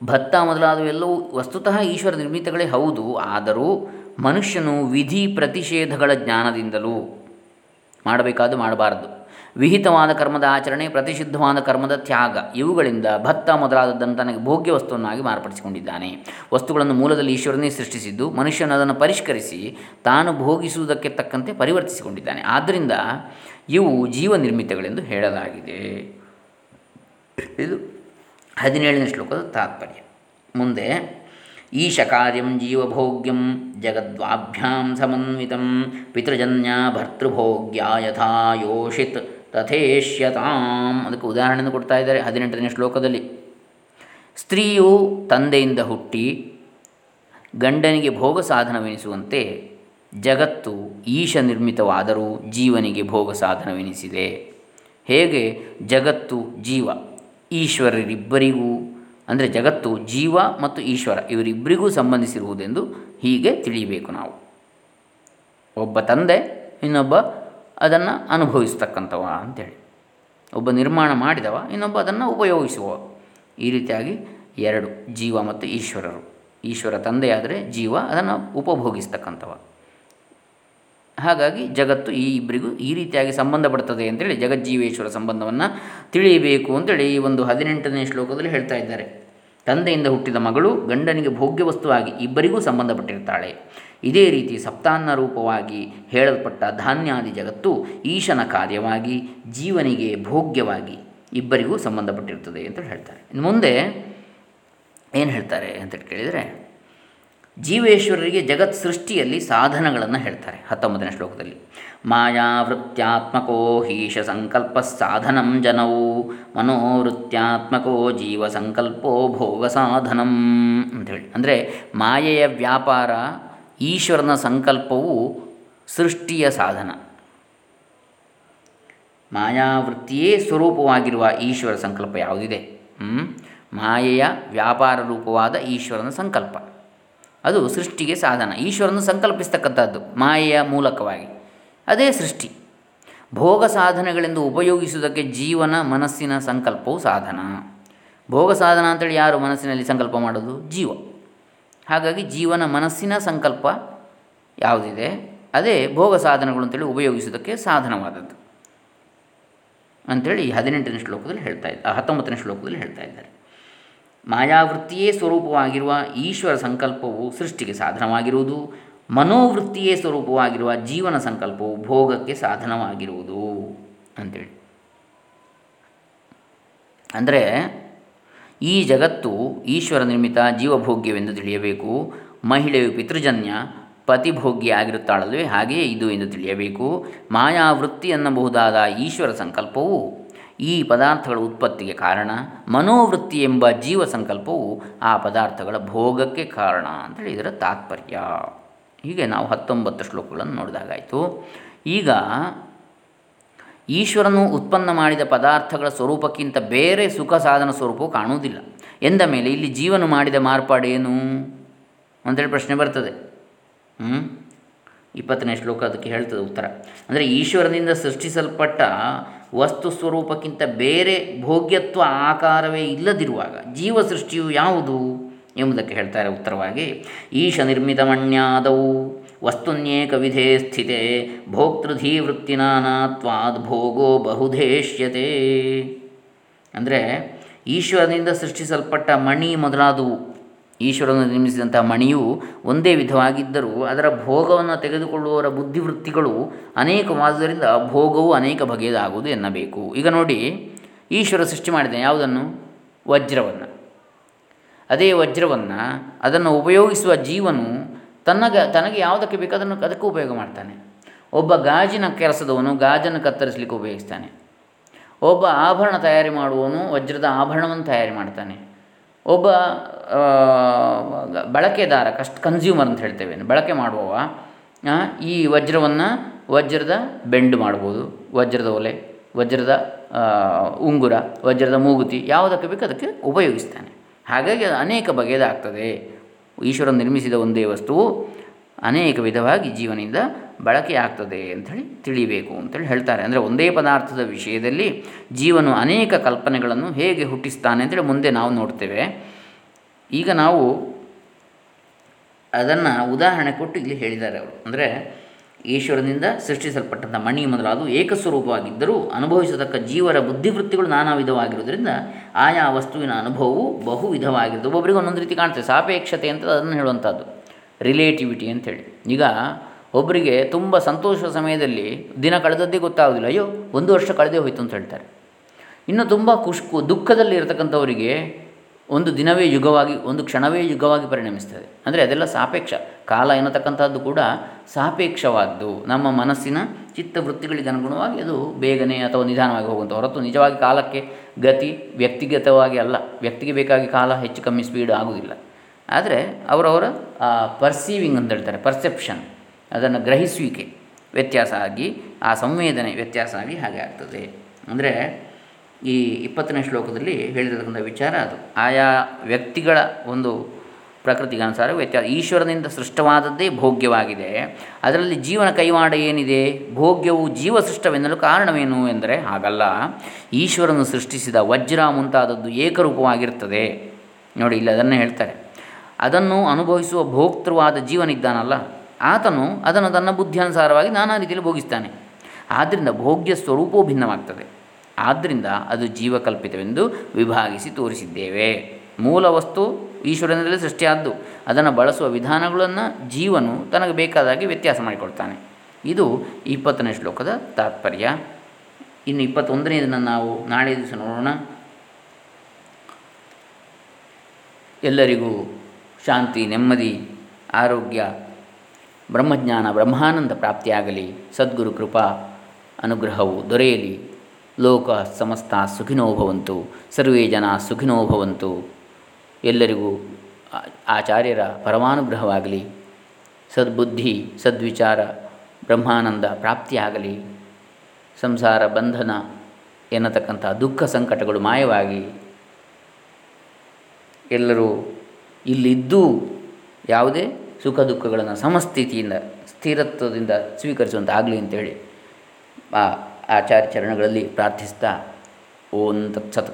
ಭತ್ತ ಮೊದಲಾದವೆಲ್ಲವೂ ವಸ್ತುತಃ ಈಶ್ವರ ನಿರ್ಮಿತಗಳೇ ಹೌದು. ಆದರೂ ಮನುಷ್ಯನು ವಿಧಿ ಪ್ರತಿಷೇಧಗಳ ಜ್ಞಾನದಿಂದಲೂ ಮಾಡಬೇಕಾದ್ದು ಮಾಡಬಾರದು. ವಿಹಿತವಾದ ಕರ್ಮದ ಆಚರಣೆ, ಪ್ರತಿಷಿದ್ಧವಾದ ಕರ್ಮದ ತ್ಯಾಗ, ಇವುಗಳಿಂದ ಭತ್ತ ಮೊದಲಾದದ್ದನ್ನು ತನಗೆ ಭೋಗ್ಯ ವಸ್ತುವನ್ನಾಗಿ ಮಾರ್ಪಡಿಸಿಕೊಂಡಿದ್ದಾನೆ. ವಸ್ತುಗಳನ್ನು ಮೂಲದಲ್ಲಿ ಈಶ್ವರನೇ ಸೃಷ್ಟಿಸಿದ್ದು, ಮನುಷ್ಯನು ಅದನ್ನು ಪರಿಷ್ಕರಿಸಿ ತಾನು ಭೋಗಿಸುವುದಕ್ಕೆ ತಕ್ಕಂತೆ ಪರಿವರ್ತಿಸಿಕೊಂಡಿದ್ದಾನೆ. ಆದ್ದರಿಂದ ಇವು ಜೀವ ನಿರ್ಮಿತಗಳೆಂದು ಹೇಳಲಾಗಿದೆ. ಇದು ಹದಿನೇಳನೇ ಶ್ಲೋಕದ ತಾತ್ಪರ್ಯ. ಮುಂದೆ ಈಶ ಕಾರ್ಯಂ ಜೀವಭೋಗ್ಯಂ ಜಗದ್ವಾಭ್ಯಾಂ ಸಮನ್ವಿತಂ ಪಿತೃಜನ್ಯ ಭರ್ತೃಭೋಗ್ಯ ಯಥಾ ಯೋಷಿತ್ ತಥೇಷ್ಯತಾಂ. ಅದಕ್ಕೆ ಉದಾಹರಣೆಯನ್ನು ಕೊಡ್ತಾ ಇದ್ದಾರೆ ಹದಿನೆಂಟನೇ ಶ್ಲೋಕದಲ್ಲಿ. ಸ್ತ್ರೀಯು ತಂದೆಯಿಂದ ಹುಟ್ಟಿ ಗಂಡನಿಗೆ ಭೋಗ ಸಾಧನವೆನಿಸುವಂತೆ ಜಗತ್ತು ಈಶ ನಿರ್ಮಿತವಾದರೂ ಜೀವನಿಗೆ ಭೋಗ ಸಾಧನವೆನಿಸಿದೆ. ಹೇಗೆ? ಜಗತ್ತು ಜೀವ ಈಶ್ವರರಿಬ್ಬರಿಗೂ ಅಂದರೆ ಜಗತ್ತು, ಜೀವ ಮತ್ತು ಈಶ್ವರ ಇವರಿಬ್ಬರಿಗೂ ಸಂಬಂಧಿಸಿರುವುದೆಂದು ಹೀಗೆ ತಿಳಿಯಬೇಕು ನಾವು. ಒಬ್ಬ ತಂದೆ, ಇನ್ನೊಬ್ಬ ಅದನ್ನು ಅನುಭವಿಸ್ತಕ್ಕಂಥವ ಅಂತೇಳಿ. ಒಬ್ಬ ನಿರ್ಮಾಣ ಮಾಡಿದವ, ಇನ್ನೊಬ್ಬ ಅದನ್ನು ಉಪಯೋಗಿಸುವ. ಈ ರೀತಿಯಾಗಿ ಎರಡು ಜೀವ ಮತ್ತು ಈಶ್ವರರು. ಈಶ್ವರ ತಂದೆಯಾದರೆ ಜೀವ ಅದನ್ನು ಉಪಭೋಗಿಸ್ತಕ್ಕಂಥವ. ಹಾಗಾಗಿ ಜಗತ್ತು ಈ ಇಬ್ಬರಿಗೂ ಈ ರೀತಿಯಾಗಿ ಸಂಬಂಧಪಡ್ತದೆ ಅಂತೇಳಿ ಜಗಜ್ಜೀವೇಶ್ವರ ಸಂಬಂಧವನ್ನು ತಿಳಿಯಬೇಕು ಅಂತೇಳಿ ಈ ಒಂದು ಹದಿನೆಂಟನೇ ಶ್ಲೋಕದಲ್ಲಿ ಹೇಳ್ತಾ ಇದ್ದಾರೆ. ತಂದೆಯಿಂದ ಹುಟ್ಟಿದ ಮಗಳು ಗಂಡನಿಗೆ ಭೋಗ್ಯ ವಸ್ತುವಾಗಿ ಇಬ್ಬರಿಗೂ ಸಂಬಂಧಪಟ್ಟಿರ್ತಾಳೆ. ಇದೇ ರೀತಿ ಸಪ್ತಾನ್ನ ರೂಪವಾಗಿ ಹೇಳಲ್ಪಟ್ಟ ಧಾನ್ಯಾದಿ ಜಗತ್ತು ಈಶನ ಕಾರ್ಯವಾಗಿ, ಜೀವನಿಗೆ ಭೋಗ್ಯವಾಗಿ ಇಬ್ಬರಿಗೂ ಸಂಬಂಧಪಟ್ಟಿರ್ತದೆ ಅಂತ ಹೇಳ್ತಾರೆ. ಇನ್ನು ಮುಂದೆ ಏನು ಹೇಳ್ತಾರೆ ಅಂತ ಕೇಳಿದರೆ ಜೀವೇಶ್ವರರಿಗೆ ಜಗತ್ ಸೃಷ್ಟಿಯಲ್ಲಿ ಸಾಧನಗಳನ್ನು ಹೇಳ್ತಾರೆ ಹತ್ತೊಂಬತ್ತನೇ ಶ್ಲೋಕದಲ್ಲಿ. ಮಾಯಾವೃತ್ಯಾತ್ಮಕೋ ಹೀಶ ಸಂಕಲ್ಪ ಸಾಧನಂ ಜನವು ಮನೋವೃತ್ಯಾತ್ಮಕೋ ಜೀವ ಸಂಕಲ್ಪೋ ಭೋಗ ಸಾಧನಂ ಅಂಥೇಳಿ ಅಂದರೆ ಮಾಯೆಯ ವ್ಯಾಪಾರ ಈಶ್ವರನ ಸಂಕಲ್ಪವು ಸೃಷ್ಟಿಯ ಸಾಧನ. ಮಾಯಾವೃತ್ತಿಯೇ ಸ್ವರೂಪವಾಗಿರುವ ಈಶ್ವರ ಸಂಕಲ್ಪ ಯಾವುದಿದೆ? ಮಾಯೆಯ ವ್ಯಾಪಾರ ರೂಪವಾದ ಈಶ್ವರನ ಸಂಕಲ್ಪ. ಅದು ಸೃಷ್ಟಿಗೆ ಸಾಧನ. ಈಶ್ವರನು ಸಂಕಲ್ಪಿಸ್ತಕ್ಕಂಥದ್ದು, ಮಾಯೆಯ ಮೂಲಕವಾಗಿ. ಅದೇ ಸೃಷ್ಟಿ. ಭೋಗ ಸಾಧನಗಳೆಂದು ಉಪಯೋಗಿಸುವುದಕ್ಕೆ ಜೀವನ ಮನಸ್ಸಿನ ಸಂಕಲ್ಪವು ಸಾಧನ. ಭೋಗ ಸಾಧನ ಅಂತೇಳಿ ಯಾರು ಮನಸ್ಸಿನಲ್ಲಿ ಸಂಕಲ್ಪ ಮಾಡೋದು? ಜೀವ. ಹಾಗಾಗಿ ಜೀವನ ಮನಸ್ಸಿನ ಸಂಕಲ್ಪ ಯಾವುದಿದೆ? ಅದೇ ಭೋಗ ಸಾಧನಗಳು ಅಂತೇಳಿ ಉಪಯೋಗಿಸುವುದಕ್ಕೆ ಸಾಧನವಾದದ್ದು. ಅಂಥೇಳಿ ಹದಿನೆಂಟನೇ ಶ್ಲೋಕದಲ್ಲಿ ಹೇಳ್ತಾ ಇದ್ದ, ಹತ್ತೊಂಬತ್ತನೇ ಶ್ಲೋಕದಲ್ಲಿ ಹೇಳ್ತಾ ಇದ್ದಾರೆ. ಮಾಯಾವೃತ್ತಿಯೇ ಸ್ವರೂಪವಾಗಿರುವ ಈಶ್ವರ ಸಂಕಲ್ಪವು ಸೃಷ್ಟಿಗೆ ಸಾಧನವಾಗಿರುವುದು, ಮನೋವೃತ್ತಿಯೇ ಸ್ವರೂಪವಾಗಿರುವ ಜೀವನ ಸಂಕಲ್ಪವು ಭೋಗಕ್ಕೆ ಸಾಧನವಾಗಿರುವುದು ಅಂಥೇಳಿ ಅಂದರೆ ಈ ಜಗತ್ತು ಈಶ್ವರ ನಿರ್ಮಿತ ಜೀವಭೋಗ್ಯವೆಂದು ತಿಳಿಯಬೇಕು, ಮಹಿಳೆಯು ಪಿತೃಜನ್ಯ, ಪತಿಭೋಗ್ಯ ಆಗಿರುತ್ತಾಳಲ್ವೇ ಹಾಗೆಯೇ ಇದು ಎಂದು ತಿಳಿಯಬೇಕು, ಮಾಯಾವೃತ್ತಿ ಅನ್ನಬಹುದಾದ ಈಶ್ವರ ಸಂಕಲ್ಪವು ಈ ಪದಾರ್ಥಗಳ ಉತ್ಪತ್ತಿಗೆ ಕಾರಣ ಮನೋವೃತ್ತಿ ಎಂಬ ಜೀವ ಸಂಕಲ್ಪವು ಆ ಪದಾರ್ಥಗಳ ಭೋಗಕ್ಕೆ ಕಾರಣ ಅಂತೇಳಿ ಇದರ ತಾತ್ಪರ್ಯ. ಹೀಗೆ ನಾವು ಹತ್ತೊಂಬತ್ತು ಶ್ಲೋಕಗಳನ್ನು ನೋಡಿದಾಗಾಯಿತು. ಈಗ ಈಶ್ವರನು ಉತ್ಪನ್ನ ಮಾಡಿದ ಪದಾರ್ಥಗಳ ಸ್ವರೂಪಕ್ಕಿಂತ ಬೇರೆ ಸುಖ ಸಾಧನ ಸ್ವರೂಪವು ಕಾಣುವುದಿಲ್ಲ. ಎಂದ ಮೇಲೆ ಇಲ್ಲಿ ಜೀವನ ಮಾಡಿದ ಮಾರ್ಪಾಡೇನು ಅಂತೇಳಿ ಪ್ರಶ್ನೆ ಬರ್ತದೆ. ಹ್ಞೂ ಇಪ್ಪತ್ತನೇ ಶ್ಲೋಕ ಅದಕ್ಕೆ ಹೇಳ್ತದೆ ಉತ್ತರ. ಅಂದರೆ ಈಶ್ವರನಿಂದ ಸೃಷ್ಟಿಸಲ್ಪಟ್ಟ ವಸ್ತು ಸ್ವರೂಪಕ್ಕಿಂತ ಬೇರೆ ಭೋಗ್ಯತ್ವ ಆಕಾರವೇ ಇಲ್ಲದಿರುವಾಗ ಜೀವ ಸೃಷ್ಟಿಯು ಯಾವುದು ಎಂಬುದಕ್ಕೆ ಹೇಳ್ತಾರೆ ಉತ್ತರವಾಗಿ, ಈಶ ನಿರ್ಮಿತಮಣ್ಯಾದವು ವಸ್ತುನ್ಯೇಕ ವಿಧೇ ಸ್ಥಿತೆ, ಭೋಕ್ತೃಧೀವೃತ್ತಿನಾನಾತ್ವಾದ್ ಭೋಗೋ ಬಹುಧೇಷ್ಯತೆ. ಅಂದರೆ ಈಶ್ವರನಿಂದ ಸೃಷ್ಟಿಸಲ್ಪಟ್ಟ ಮಣಿ ಮೊದಲಾದವು. ಈಶ್ವರನು ನಿರ್ಮಿಸಿದಂಥ ಮಣಿಯು ಒಂದೇ ವಿಧವಾಗಿದ್ದರೂ ಅದರ ಭೋಗವನ್ನು ತೆಗೆದುಕೊಳ್ಳುವವರ ಬುದ್ಧಿವೃತ್ತಿಗಳು ಅನೇಕವಾದುದರಿಂದ ಭೋಗವು ಅನೇಕ ಬಗೆಯದಾಗುವುದು ಎನ್ನಬೇಕು. ಈಗ ನೋಡಿ, ಈಶ್ವರ ಸೃಷ್ಟಿ ಮಾಡಿದೆ ಯಾವುದನ್ನು? ವಜ್ರವನ್ನು. ಅದೇ ವಜ್ರವನ್ನು ಅದನ್ನು ಉಪಯೋಗಿಸುವ ಜೀವನು ತನ್ನಗ ತನಗೆ ಯಾವುದಕ್ಕೆ ಬೇಕು ಅದನ್ನು ಅದಕ್ಕೂ ಉಪಯೋಗ ಮಾಡ್ತಾನೆ. ಒಬ್ಬ ಗಾಜಿನ ಕೆಲಸದವನು ಗಾಜನ್ನು ಕತ್ತರಿಸಲಿಕ್ಕೆ ಉಪಯೋಗಿಸ್ತಾನೆ. ಒಬ್ಬ ಆಭರಣ ತಯಾರಿ ಮಾಡುವವನು ವಜ್ರದ ಆಭರಣವನ್ನು ತಯಾರಿ ಮಾಡ್ತಾನೆ. ಒಬ್ಬ ಬಳಕೆದಾರ, ಕಸ್ಟ್ ಕನ್ಸ್ಯೂಮರ್ ಅಂತ ಹೇಳ್ತೇವೆ. ಬಳಕೆ ಮಾಡುವವ ಈ ವಜ್ರವನ್ನು ವಜ್ರದ ಬೆಂಡ್ ಮಾಡ್ಬೋದು. ವಜ್ರದ ಒಲೆ, ವಜ್ರದ ಉಂಗುರ, ವಜ್ರದ ಮೂಗುತಿ ಯಾವುದಕ್ಕೆ ಬೇಕು ಅದಕ್ಕೆ ಉಪಯೋಗಿಸ್ತಾನೆ. ಹಾಗಾಗಿ ಅದು ಅನೇಕ ಬಗೆಯದಾಗ್ತದೆ. ಈಶ್ವರ ನಿರ್ಮಿಸಿದ ಒಂದೇ ವಸ್ತುವು ಅನೇಕ ವಿಧವಾಗಿ ಜೀವನಿಂದ ಬಳಕೆ ಆಗ್ತದೆ ಅಂಥೇಳಿ ತಿಳಿಬೇಕು ಅಂತೇಳಿ ಹೇಳ್ತಾರೆ. ಅಂದರೆ ಒಂದೇ ಪದಾರ್ಥದ ವಿಷಯದಲ್ಲಿ ಜೀವನು ಅನೇಕ ಕಲ್ಪನೆಗಳನ್ನು ಹೇಗೆ ಹುಟ್ಟಿಸ್ತಾನೆ ಅಂತೇಳಿ ಮುಂದೆ ನಾವು ನೋಡ್ತೇವೆ. ಈಗ ನಾವು ಅದನ್ನು ಉದಾಹರಣೆ ಕೊಟ್ಟು ಇಲ್ಲಿ ಹೇಳಿದ್ದಾರೆ ಅವರು. ಅಂದರೆ ಈಶ್ವರನಿಂದ ಸೃಷ್ಟಿಸಲ್ಪಟ್ಟಂಥ ಮಣಿ ಮೊದಲಾದವು ಏಕಸ್ವರೂಪವಾಗಿದ್ದರೂ ಅನುಭವಿಸತಕ್ಕ ಜೀವರ ಬುದ್ಧಿವೃತ್ತಿಗಳು ನಾನಾ ವಿಧವಾಗಿರುವುದರಿಂದ ಆಯಾ ವಸ್ತುವಿನ ಅನುಭವವು ಬಹು ವಿಧವಾಗಿರುತ್ತೆ ಒಬ್ಬೊಬ್ಬರಿಗೆ ಒಂದೊಂದು ರೀತಿ ಕಾಣ್ತದೆ. ಸಾಪೇಕ್ಷತೆ ಅಂತ ಅದನ್ನು ಹೇಳುವಂಥದ್ದು. ರಿಲೇಟಿವಿಟಿ ಅಂಥೇಳಿ. ಈಗ ಒಬ್ಬರಿಗೆ ತುಂಬ ಸಂತೋಷದ ಸಮಯದಲ್ಲಿ ದಿನ ಕಳೆದದ್ದೇ ಗೊತ್ತಾಗೋದಿಲ್ಲ, ಅಯ್ಯೋ, ಒಂದು ವರ್ಷ ಕಳೆದೇ ಹೋಯಿತು ಅಂತ ಹೇಳ್ತಾರೆ. ಇನ್ನು ತುಂಬ ಖುಷ್ ದುಃಖದಲ್ಲಿ ಇರತಕ್ಕಂಥವರಿಗೆ ಒಂದು ದಿನವೇ ಯುಗವಾಗಿ, ಒಂದು ಕ್ಷಣವೇ ಯುಗವಾಗಿ ಪರಿಣಮಿಸ್ತದೆ. ಅಂದರೆ ಅದೆಲ್ಲ ಸಾಪೇಕ್ಷ. ಕಾಲ ಎನ್ನತಕ್ಕಂಥದ್ದು ಕೂಡ ಸಾಪೇಕ್ಷವಾದ್ದು. ನಮ್ಮ ಮನಸ್ಸಿನ ಚಿತ್ತವೃತ್ತಿಗಳಿಗೆ ಅನುಗುಣವಾಗಿ ಅದು ಬೇಗನೆ ಅಥವಾ ನಿಧಾನವಾಗಿ ಹೋಗುವಂಥ ಹೊರತು ನಿಜವಾಗಿ ಕಾಲಕ್ಕೆ ಗತಿ ವ್ಯಕ್ತಿಗತವಾಗಿ ಅಲ್ಲ. ವ್ಯಕ್ತಿಗೆ ಬೇಕಾಗಿ ಕಾಲ ಹೆಚ್ಚು ಕಮ್ಮಿ ಸ್ಪೀಡ್ ಆಗುವುದಿಲ್ಲ ಆದರೆ ಅವರವರ ಪರ್ಸೀವಿಂಗ್ ಅಂತ ಹೇಳ್ತಾರೆ ಪರ್ಸೆಪ್ಷನ್ ಅದನ್ನು ಗ್ರಹಿಸುವಿಕೆ ವ್ಯತ್ಯಾಸ ಆಗಿ, ಆ ಸಂವೇದನೆ ವ್ಯತ್ಯಾಸ ಆಗಿ ಹಾಗೆ ಆಗ್ತದೆ. ಅಂದರೆ ಈ ಇಪ್ಪತ್ತನೇ ಶ್ಲೋಕದಲ್ಲಿ ಹೇಳಿರತಕ್ಕಂಥ ವಿಚಾರ ಅದು. ಆಯಾ ವ್ಯಕ್ತಿಗಳ ಒಂದು ಪ್ರಕೃತಿಗೆ ಅನುಸಾರ ವ್ಯತ್ಯಾಸ ಈಶ್ವರನಿಂದ ಸೃಷ್ಟವಾದದ್ದೇ ಭೋಗ್ಯವಾಗಿದೆ. ಅದರಲ್ಲಿ ಜೀವನ ಕೈವಾಡ ಏನಿದೆ? ಭೋಗ್ಯವು ಜೀವ ಸೃಷ್ಟವೆನ್ನಲು ಕಾರಣವೇನು ಎಂದರೆ ಹಾಗಲ್ಲ. ಈಶ್ವರನು ಸೃಷ್ಟಿಸಿದ ವಜ್ರ ಮುಂತಾದದ್ದು ಏಕರೂಪವಾಗಿರ್ತದೆ. ನೋಡಿ, ಇಲ್ಲಿ ಅದನ್ನೇ ಹೇಳ್ತಾರೆ. ಅದನ್ನು ಅನುಭವಿಸುವ ಭೋಕ್ತೃವಾದ ಜೀವನಿದ್ದಾನಲ್ಲ. ಆತನು ಅದನ್ನು ತನ್ನ ಬುದ್ಧಿಯನುಸಾರವಾಗಿ ನಾನಾ ರೀತಿಯಲ್ಲಿ ಭೋಗಿಸ್ತಾನೆ. ಆದ್ದರಿಂದ ಭೋಗ್ಯ ಸ್ವರೂಪವೂ ಭಿನ್ನವಾಗ್ತದೆ. ಆದ್ದರಿಂದ ಅದು ಜೀವಕಲ್ಪಿತವೆಂದು ವಿಭಾಗಿಸಿ ತೋರಿಸಿದ್ದೇವೆ. ಮೂಲ ವಸ್ತು ಈಶ್ವರನಲ್ಲಿ ಸೃಷ್ಟಿಯಾದ್ದು. ಅದನ್ನು ಬಳಸುವ ವಿಧಾನಗಳನ್ನು ಜೀವನು ತನಗೆ ಬೇಕಾದಾಗಿ ವ್ಯತ್ಯಾಸ ಮಾಡಿಕೊಡ್ತಾನೆ ಇದು ಇಪ್ಪತ್ತನೇ ಶ್ಲೋಕದ ತಾತ್ಪರ್ಯ. ಇನ್ನು ಇಪ್ಪತ್ತೊಂದನೇದನ್ನು ನಾವು ನಾಳೆ ದಿವಸ ನೋಡೋಣ. ಎಲ್ಲರಿಗೂ ಶಾಂತಿ, ನೆಮ್ಮದಿ, ಆರೋಗ್ಯ ಬ್ರಹ್ಮಜ್ಞಾನ ಬ್ರಹ್ಮಾನಂದ ಪ್ರಾಪ್ತಿಯಾಗಲಿ, ಸದ್ಗುರು ಕೃಪಾ ಅನುಗ್ರಹವು ದೊರೆಯಲಿ. ಲೋಕ ಸಮಸ್ತ ಸುಖಿನೋ ಭವಂತು, ಸರ್ವೇ ಜನ ಸುಖಿನೋ ಭವಂತು. ಎಲ್ಲರಿಗೂ ಆಚಾರ್ಯರ ಪರಮಾನುಗ್ರಹವಾಗಲಿ. ಸದ್ಬುದ್ಧಿ, ಸದ್ವಿಚಾರ, ಬ್ರಹ್ಮಾನಂದ ಪ್ರಾಪ್ತಿಯಾಗಲಿ. ಸಂಸಾರ ಬಂಧನ ಎನ್ನತಕ್ಕಂಥ ದುಃಖ ಸಂಕಟಗಳು ಮಾಯವಾಗಿ. ಎಲ್ಲರೂ ಇಲ್ಲಿದ್ದೂ ಯಾವುದೇ ಸುಖ ದುಃಖಗಳನ್ನು ಸಮಸ್ಥಿತಿಯಿಂದ ಸ್ಥಿರತ್ವದಿಂದ ಸ್ವೀಕರಿಸುವಂತಾಗಲಿ ಅಂತೇಳಿ ಆ ಆಚಾರ್ಯ ಚರಣಗಳಲ್ಲಿ ಪ್ರಾರ್ಥಿಸ್ತಾ ಓಂ ತತ್ಸತ್.